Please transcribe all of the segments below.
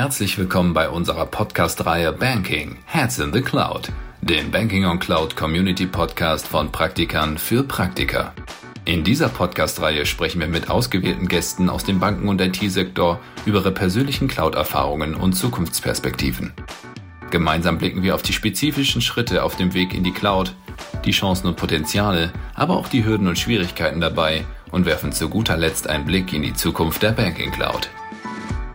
Herzlich willkommen bei unserer Podcast-Reihe Banking Heads in the Cloud, dem Banking on Cloud Community Podcast von Praktikern für Praktiker. In dieser Podcast-Reihe sprechen wir mit ausgewählten Gästen aus dem Banken- und IT-Sektor über ihre persönlichen Cloud-Erfahrungen und Zukunftsperspektiven. Gemeinsam blicken wir auf die spezifischen Schritte auf dem Weg in die Cloud, die Chancen und Potenziale, aber auch die Hürden und Schwierigkeiten dabei und werfen zu guter Letzt einen Blick in die Zukunft der Banking Cloud.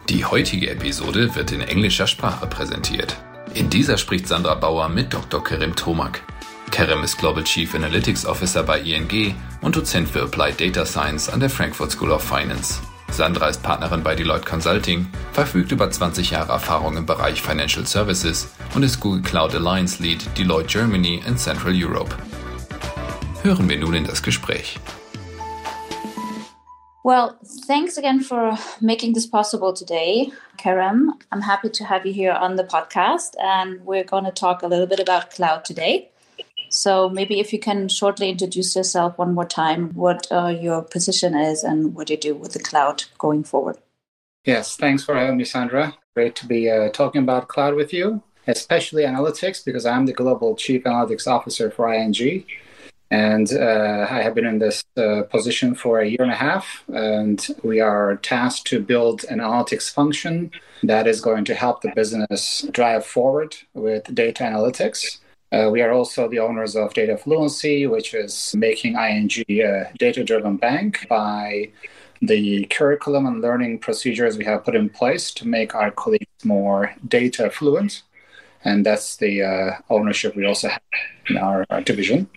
Die heutige Episode wird in englischer Sprache präsentiert. In dieser spricht Sandra Bauer mit Dr. Kerem Tomak. Kerem ist Global Chief Analytics Officer bei ING und Dozent für Applied Data Science an der Frankfurt School of Finance. Sandra ist Partnerin bei Deloitte Consulting, verfügt über 20 Jahre Erfahrung im Bereich Financial Services und ist Google Cloud Alliance Lead Deloitte Germany and Central Europe. Hören wir nun in das Gespräch. Well, thanks again for making this possible today, Kerem. I'm happy to have you here on the podcast, and we're going to talk a little bit about cloud today. So, maybe if you can shortly introduce yourself one more time, what uh, your position is and what you do with the cloud going forward. Yes, thanks for having me, Sandra. Great to be uh, talking about cloud with you, especially analytics, because I'm the Global Chief Analytics Officer for ING. And uh, I have been in this uh, position for a year and a half, and we are tasked to build an analytics function that is going to help the business drive forward with data analytics. Uh, we are also the owners of Data Fluency, which is making ING a data driven bank by the curriculum and learning procedures we have put in place to make our colleagues more data fluent and that's the uh, ownership we also have in our, our division.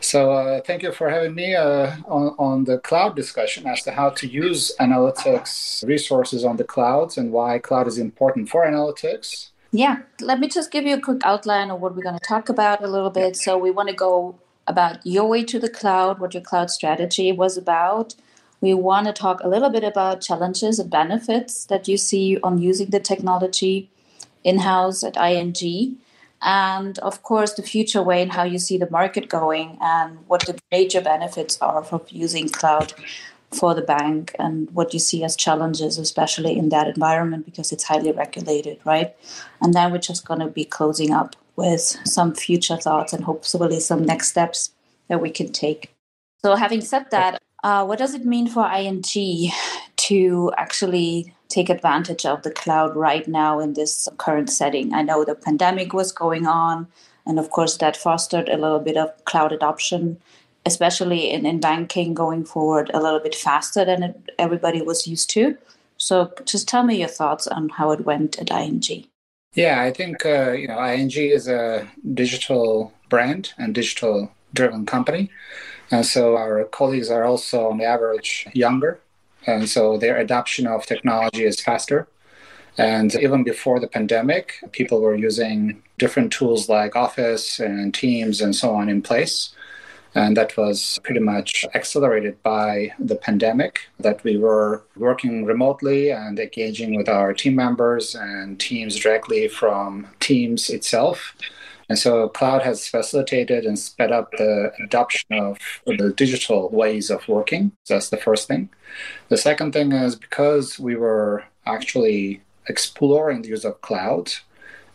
So uh, thank you for having me uh, on, on the cloud discussion as to how to use analytics resources on the clouds and why cloud is important for analytics. Yeah, let me just give you a quick outline of what we're going to talk about a little bit. So we want to go about your way to the cloud, what your cloud strategy was about. We want to talk a little bit about challenges and benefits that you see on using the technology in house at ING. And of course, the future way and how you see the market going and what the major benefits are of using cloud for the bank and what you see as challenges, especially in that environment because it's highly regulated, right? And then we're just going to be closing up with some future thoughts and hopefully some next steps that we can take. So, having said that, uh, what does it mean for ING to actually take advantage of the cloud right now in this current setting. I know the pandemic was going on, and of course, that fostered a little bit of cloud adoption, especially in, in banking going forward a little bit faster than it, everybody was used to. So, just tell me your thoughts on how it went at ING. Yeah, I think uh, you know ING is a digital brand and digital driven company, and so our colleagues are also on the average younger and so their adoption of technology is faster. And even before the pandemic, people were using different tools like Office and Teams and so on in place. And that was pretty much accelerated by the pandemic, that we were working remotely and engaging with our team members and teams directly from Teams itself. And so cloud has facilitated and sped up the adoption of the digital ways of working. So that's the first thing. The second thing is because we were actually exploring the use of cloud,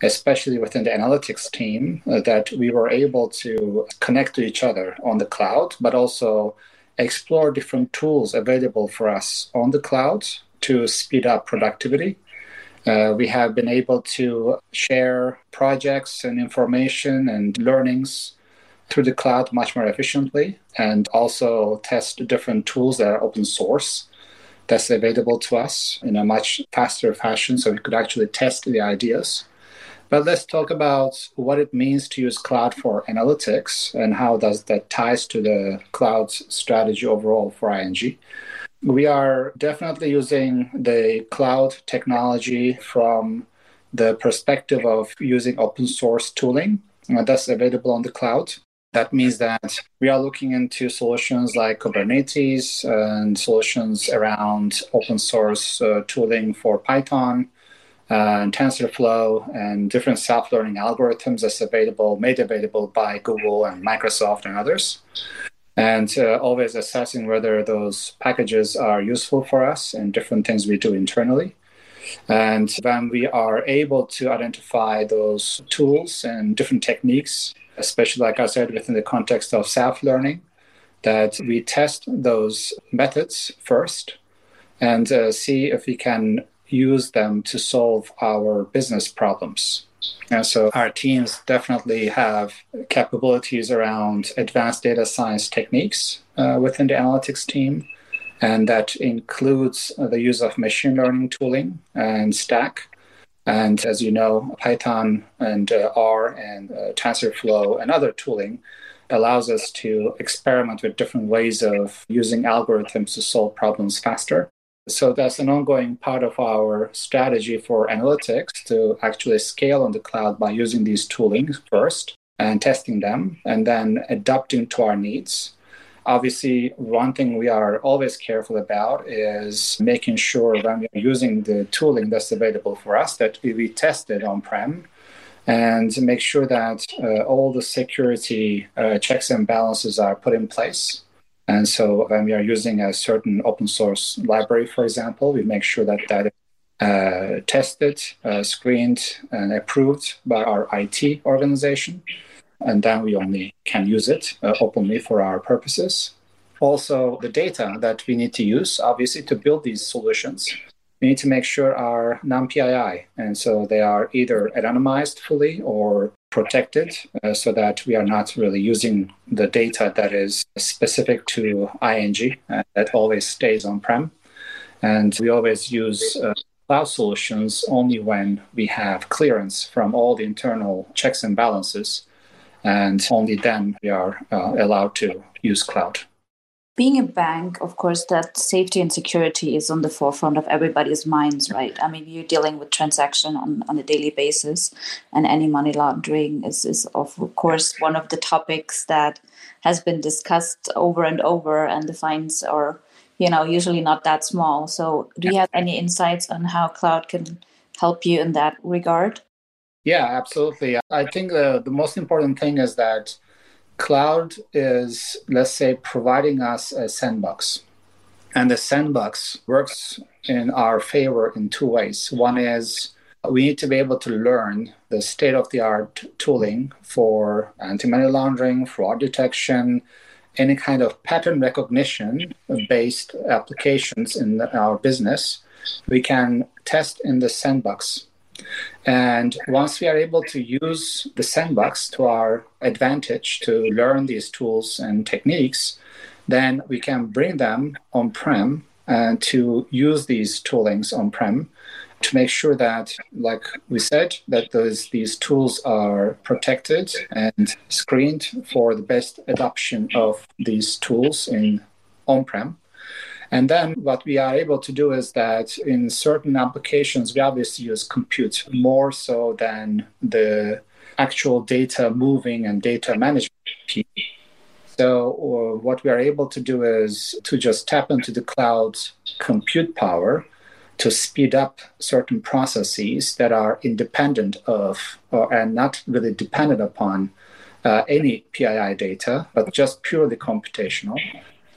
especially within the analytics team, uh, that we were able to connect to each other on the cloud, but also explore different tools available for us on the cloud to speed up productivity uh, we have been able to share projects and information and learnings through the cloud much more efficiently and also test different tools that are open source that's available to us in a much faster fashion so we could actually test the ideas. But let's talk about what it means to use cloud for analytics and how does that ties to the cloud strategy overall for ING. We are definitely using the cloud technology from the perspective of using open source tooling that's available on the cloud. That means that we are looking into solutions like Kubernetes and solutions around open source uh, tooling for Python and TensorFlow and different self learning algorithms that's available, made available by Google and Microsoft and others and uh, always assessing whether those packages are useful for us and different things we do internally. And when we are able to identify those tools and different techniques, especially like I said, within the context of self learning, that we test those methods first and uh, see if we can use them to solve our business problems. And so our teams definitely have capabilities around advanced data science techniques uh, within the analytics team. And that includes the use of machine learning tooling and Stack. And as you know, Python and uh, R and uh, TensorFlow and other tooling allows us to experiment with different ways of using algorithms to solve problems faster. So that's an ongoing part of our strategy for analytics to actually scale on the cloud by using these toolings first and testing them and then adapting to our needs. Obviously, one thing we are always careful about is making sure when we are using the tooling that's available for us that we test it on prem and make sure that uh, all the security uh, checks and balances are put in place and so when we are using a certain open source library, for example, we make sure that that is uh, tested, uh, screened, and approved by our IT organization. And then we only can use it uh, openly for our purposes. Also, the data that we need to use, obviously, to build these solutions, we need to make sure are non PII. And so they are either anonymized fully or protected uh, so that we are not really using the data that is specific to ING uh, that always stays on prem. And we always use uh, cloud solutions only when we have clearance from all the internal checks and balances. And only then we are uh, allowed to use cloud being a bank, of course, that safety and security is on the forefront of everybody's minds, right? I mean, you're dealing with transaction on, on a daily basis, and any money laundering is, is, of course, one of the topics that has been discussed over and over, and the fines are, you know, usually not that small. So, do you have any insights on how cloud can help you in that regard? Yeah, absolutely. I think the, the most important thing is that cloud is, let's say, providing us a sandbox. And the sandbox works in our favor in two ways. One is we need to be able to learn the state of the art tooling for anti money laundering, fraud detection, any kind of pattern recognition based applications in our business. We can test in the sandbox and once we are able to use the sandbox to our advantage to learn these tools and techniques, then we can bring them on prem and uh, to use these toolings on prem to make sure that, like we said, that those, these tools are protected and screened for the best adoption of these tools in on prem. And then what we are able to do is that in certain applications, we obviously use compute more so than the actual data moving and data management. So what we are able to do is to just tap into the cloud's compute power to speed up certain processes that are independent of or, and not really dependent upon uh, any PII data, but just purely computational.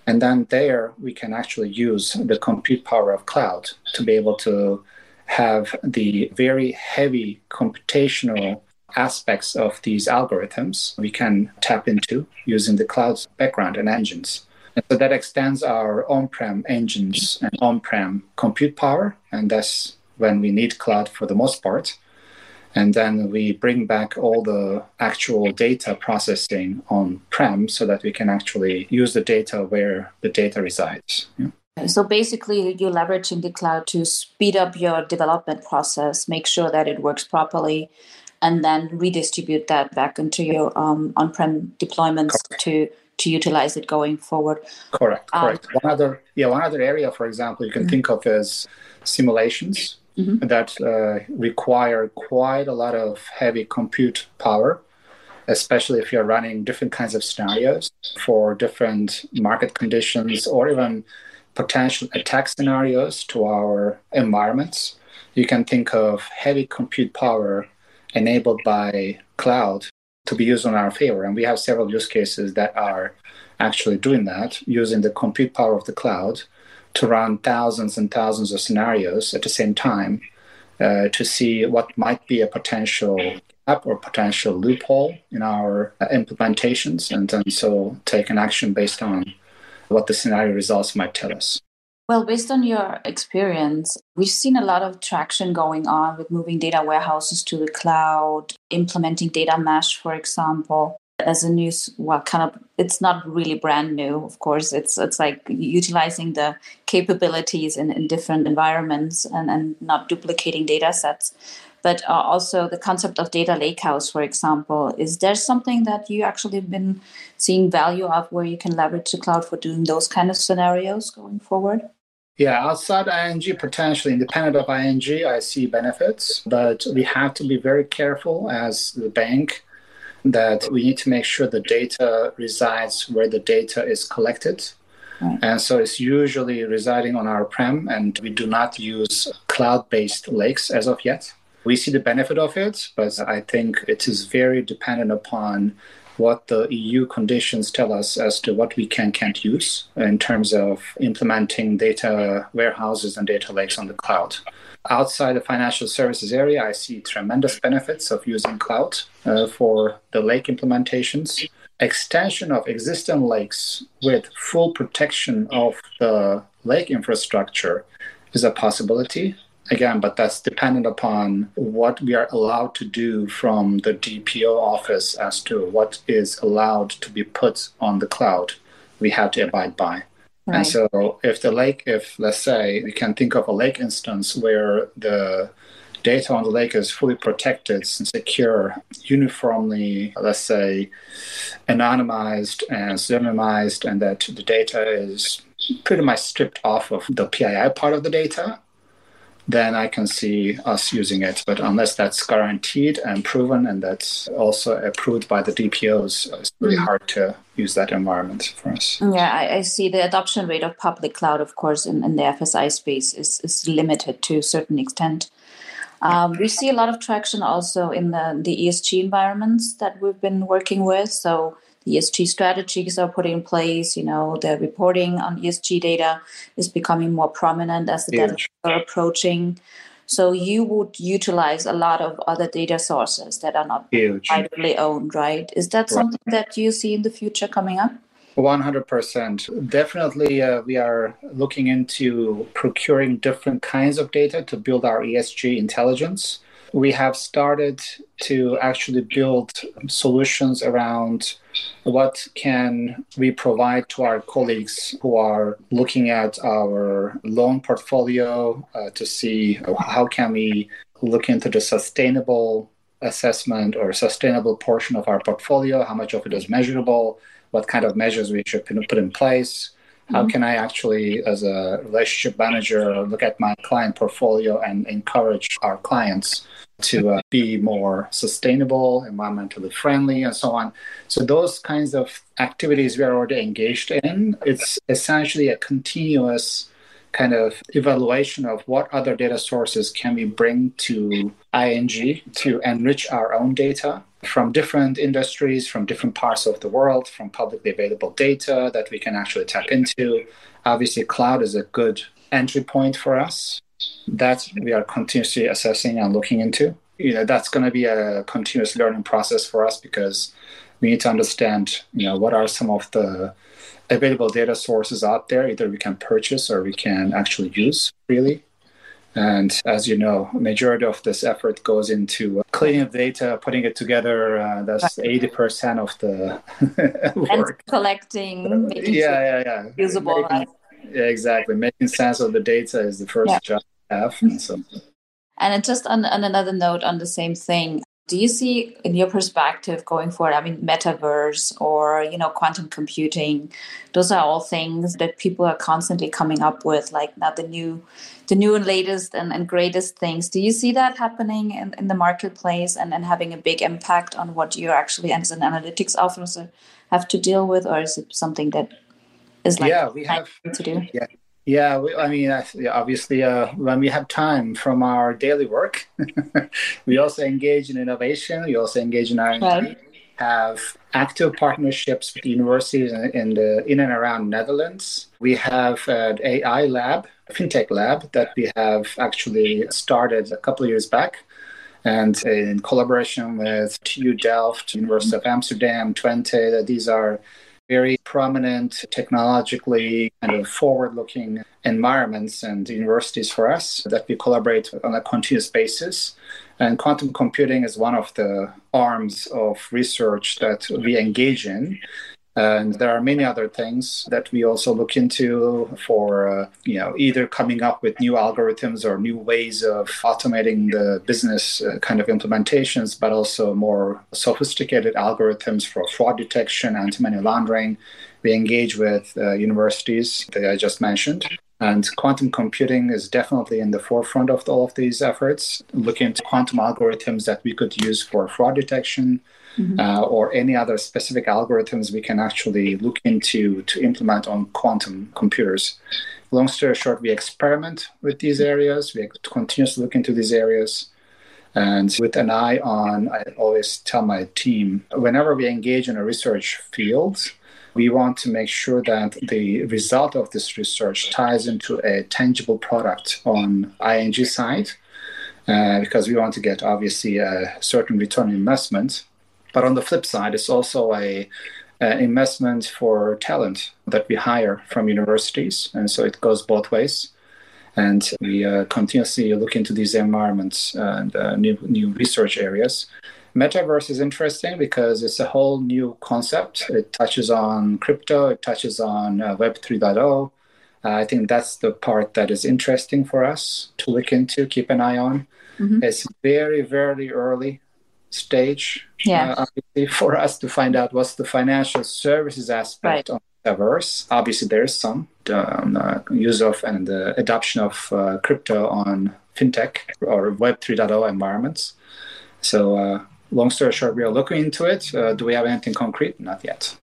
And then there we can actually use the compute power of cloud to be able to have the very heavy computational aspects of these algorithms we can tap into using the cloud's background and engines. And so that extends our on prem engines and on prem compute power. And that's when we need cloud for the most part and then we bring back all the actual data processing on prem so that we can actually use the data where the data resides yeah. So basically, you're leveraging the cloud to speed up your development process, make sure that it works properly, and then redistribute that back into your um, on-prem deployments correct. to to utilize it going forward. Correct. Correct. Um, one other, yeah, one other area, for example, you can mm-hmm. think of as simulations mm-hmm. that uh, require quite a lot of heavy compute power, especially if you're running different kinds of scenarios for different market conditions or even potential attack scenarios to our environments. You can think of heavy compute power enabled by cloud to be used in our favor. And we have several use cases that are actually doing that using the compute power of the cloud to run thousands and thousands of scenarios at the same time uh, to see what might be a potential gap or potential loophole in our uh, implementations, and then so take an action based on what the scenario results might tell us. Well, based on your experience, we've seen a lot of traction going on with moving data warehouses to the cloud, implementing data mesh, for example as a new well kind of it's not really brand new of course. It's it's like utilizing the capabilities in, in different environments and, and not duplicating data sets. But uh, also the concept of data lakehouse for example is there something that you actually have been seeing value of where you can leverage the cloud for doing those kind of scenarios going forward? Yeah, outside ING, potentially independent of ING, I see benefits, but we have to be very careful as the bank that we need to make sure the data resides where the data is collected. Right. And so it's usually residing on our prem, and we do not use cloud based lakes as of yet. We see the benefit of it, but I think it is very dependent upon what the EU conditions tell us as to what we can can't use in terms of implementing data warehouses and data lakes on the cloud. Outside the financial services area, I see tremendous benefits of using cloud uh, for the lake implementations. Extension of existing lakes with full protection of the lake infrastructure is a possibility again, but that's dependent upon what we are allowed to do from the DPO office as to what is allowed to be put on the cloud. We have to abide by. Right. And so, if the lake, if let's say we can think of a lake instance where the data on the lake is fully protected and secure, uniformly, let's say, anonymized and pseudonymized, and that the data is pretty much stripped off of the PII part of the data, then I can see us using it. But unless that's guaranteed and proven and that's also approved by the DPOs, it's really mm-hmm. hard to use that environment for us. Yeah, I, I, see the adoption rate of public cloud, of course, in, in the FSI space is, is limited to a certain extent. Um, we see a lot of traction also in the, the ESG environments that we've been working with. So ESG strategies are put in place. You know, the reporting on ESG data is becoming more prominent as the Huge. data are approaching. So you would utilize a lot of other data sources that are not Huge. privately owned, right? Is that something that you see in the future coming up? 100%. Definitely, uh, we are looking into procuring different kinds of data to build our ESG intelligence we have started to actually build solutions around what can we provide to our colleagues who are looking at our loan portfolio uh, to see how can we look into the sustainable assessment or sustainable portion of our portfolio how much of it is measurable what kind of measures we should put in place how mm-hmm. can I actually, as a relationship manager, look at my client portfolio and encourage our clients to uh, be more sustainable, environmentally friendly, and so on. So, those kinds of activities we are already engaged in, it's essentially a continuous kind of evaluation of what other data sources can we bring to ING to enrich our own data from different industries, from different parts of the world, from publicly available data that we can actually tap into. Obviously, cloud is a good entry point for us that we are continuously assessing and looking into. You know, that's going to be a continuous learning process for us because we need to understand, you know, what are some of the available data sources out there. Either we can purchase or we can actually use freely. And as you know, majority of this effort goes into cleaning the data, putting it together. Uh, that's eighty percent of the work. And collecting, yeah, yeah, yeah, usable. Making, yeah, exactly. Making sense of the data is the first yeah. job I have. And, so. and just on, on another note on the same thing, do you see in your perspective going forward i mean metaverse or you know quantum computing those are all things that people are constantly coming up with like now the new the new and latest and, and greatest things. Do you see that happening in, in the marketplace and, and having a big impact on what you actually as an analytics officer have to deal with or is it something that is like yeah we have to do? Yeah yeah, we, I mean, obviously, uh, when we have time from our daily work, we also engage in innovation. We also engage in R&D. Right. have active partnerships with universities in, the in and around Netherlands. We have an AI lab, fintech lab that we have actually started a couple of years back. And in collaboration with TU Delft, University of Amsterdam, Twente, that these are very prominent, technologically kind of forward looking environments and universities for us that we collaborate on a continuous basis. And quantum computing is one of the arms of research that we engage in. And there are many other things that we also look into for, uh, you know, either coming up with new algorithms or new ways of automating the business uh, kind of implementations, but also more sophisticated algorithms for fraud detection, anti-money laundering. We engage with uh, universities that I just mentioned. And quantum computing is definitely in the forefront of all of these efforts, looking into quantum algorithms that we could use for fraud detection, mm-hmm. uh, or any other specific algorithms we can actually look into to implement on quantum computers. Long story short, we experiment with these areas, we continuously look into these areas. And with an eye on, I always tell my team whenever we engage in a research field, we want to make sure that the result of this research ties into a tangible product on ING side, uh, because we want to get obviously a certain return investment but on the flip side, it's also a, investment for talent that we hire from universities, and so it goes both ways. And we uh, continuously look into these environments and uh, new new research areas. Metaverse is interesting because it's a whole new concept. It touches on crypto, it touches on uh, Web 3.0. Uh, I think that's the part that is interesting for us to look into, keep an eye on. Mm-hmm. It's very, very early stage yeah. uh, for us to find out what's the financial services aspect right. of Metaverse. Obviously, there is some um, uh, use of and the adoption of uh, crypto on fintech or Web 3.0 environments. So, uh, long story short, we are looking into it. Uh, do we have anything concrete? Not yet.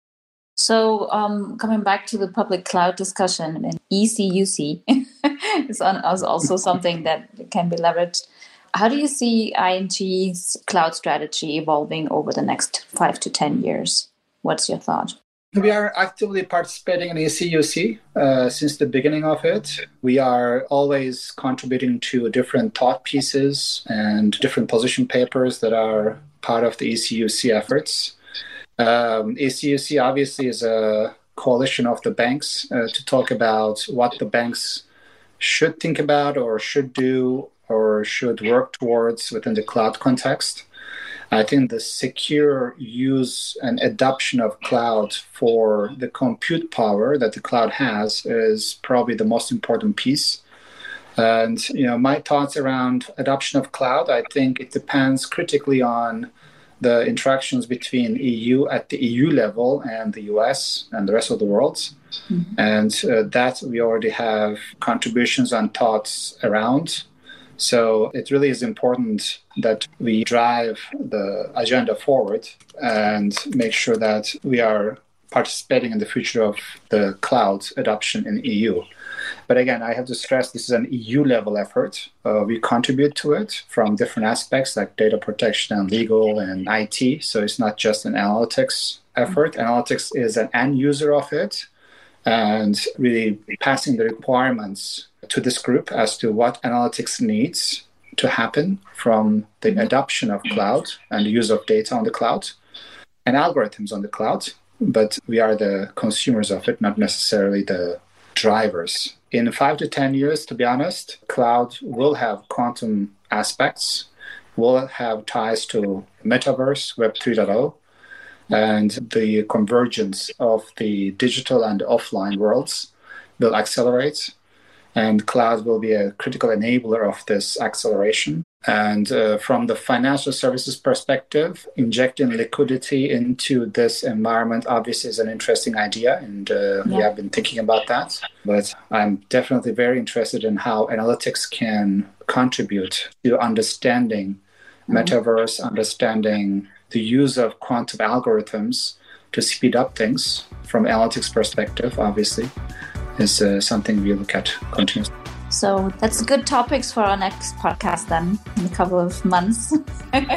So, um, coming back to the public cloud discussion, and ECUC is, also something that can be leveraged how do you see ING's cloud strategy evolving over the next five to 10 years? What's your thought? We are actively participating in ECUC uh, since the beginning of it. We are always contributing to different thought pieces and different position papers that are part of the ECUC efforts. Um, ECUC obviously is a coalition of the banks uh, to talk about what the banks should think about or should do or should work towards within the cloud context. I think the secure use and adoption of cloud for the compute power that the cloud has is probably the most important piece. And you know, my thoughts around adoption of cloud, I think it depends critically on the interactions between EU at the EU level and the US and the rest of the world. Mm-hmm. And uh, that we already have contributions and thoughts around. So it really is important that we drive the agenda forward and make sure that we are participating in the future of the cloud adoption in EU. But again, I have to stress this is an EU level effort. Uh, we contribute to it from different aspects like data protection and legal and IT. So it's not just an analytics effort. Analytics is an end user of it and really passing the requirements to this group as to what analytics needs to happen from the adoption of cloud and the use of data on the cloud and algorithms on the cloud. But we are the consumers of it, not necessarily the drivers. In five to 10 years, to be honest, cloud will have quantum aspects, will have ties to metaverse, Web 3.0, and the convergence of the digital and offline worlds will accelerate and cloud will be a critical enabler of this acceleration and uh, from the financial services perspective injecting liquidity into this environment obviously is an interesting idea and uh, yeah. we have been thinking about that but i'm definitely very interested in how analytics can contribute to understanding mm-hmm. metaverse understanding the use of quantum algorithms to speed up things from analytics perspective, obviously, is uh, something we look at continuously. So that's good topics for our next podcast then in a couple of months.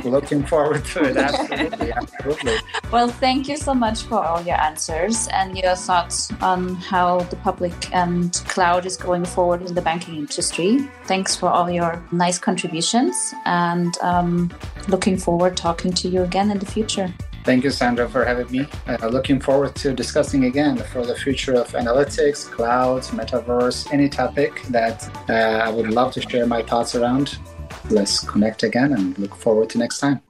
Looking forward to it. Absolutely. Absolutely. Well, thank you so much for all your answers and your thoughts on how the public and cloud is going forward in the banking industry. Thanks for all your nice contributions and um, looking forward talking to you again in the future. Thank you, Sandra, for having me. Uh, looking forward to discussing again for the future of analytics, clouds, metaverse, any topic that uh, I would love to share my thoughts around. Let's connect again and look forward to next time.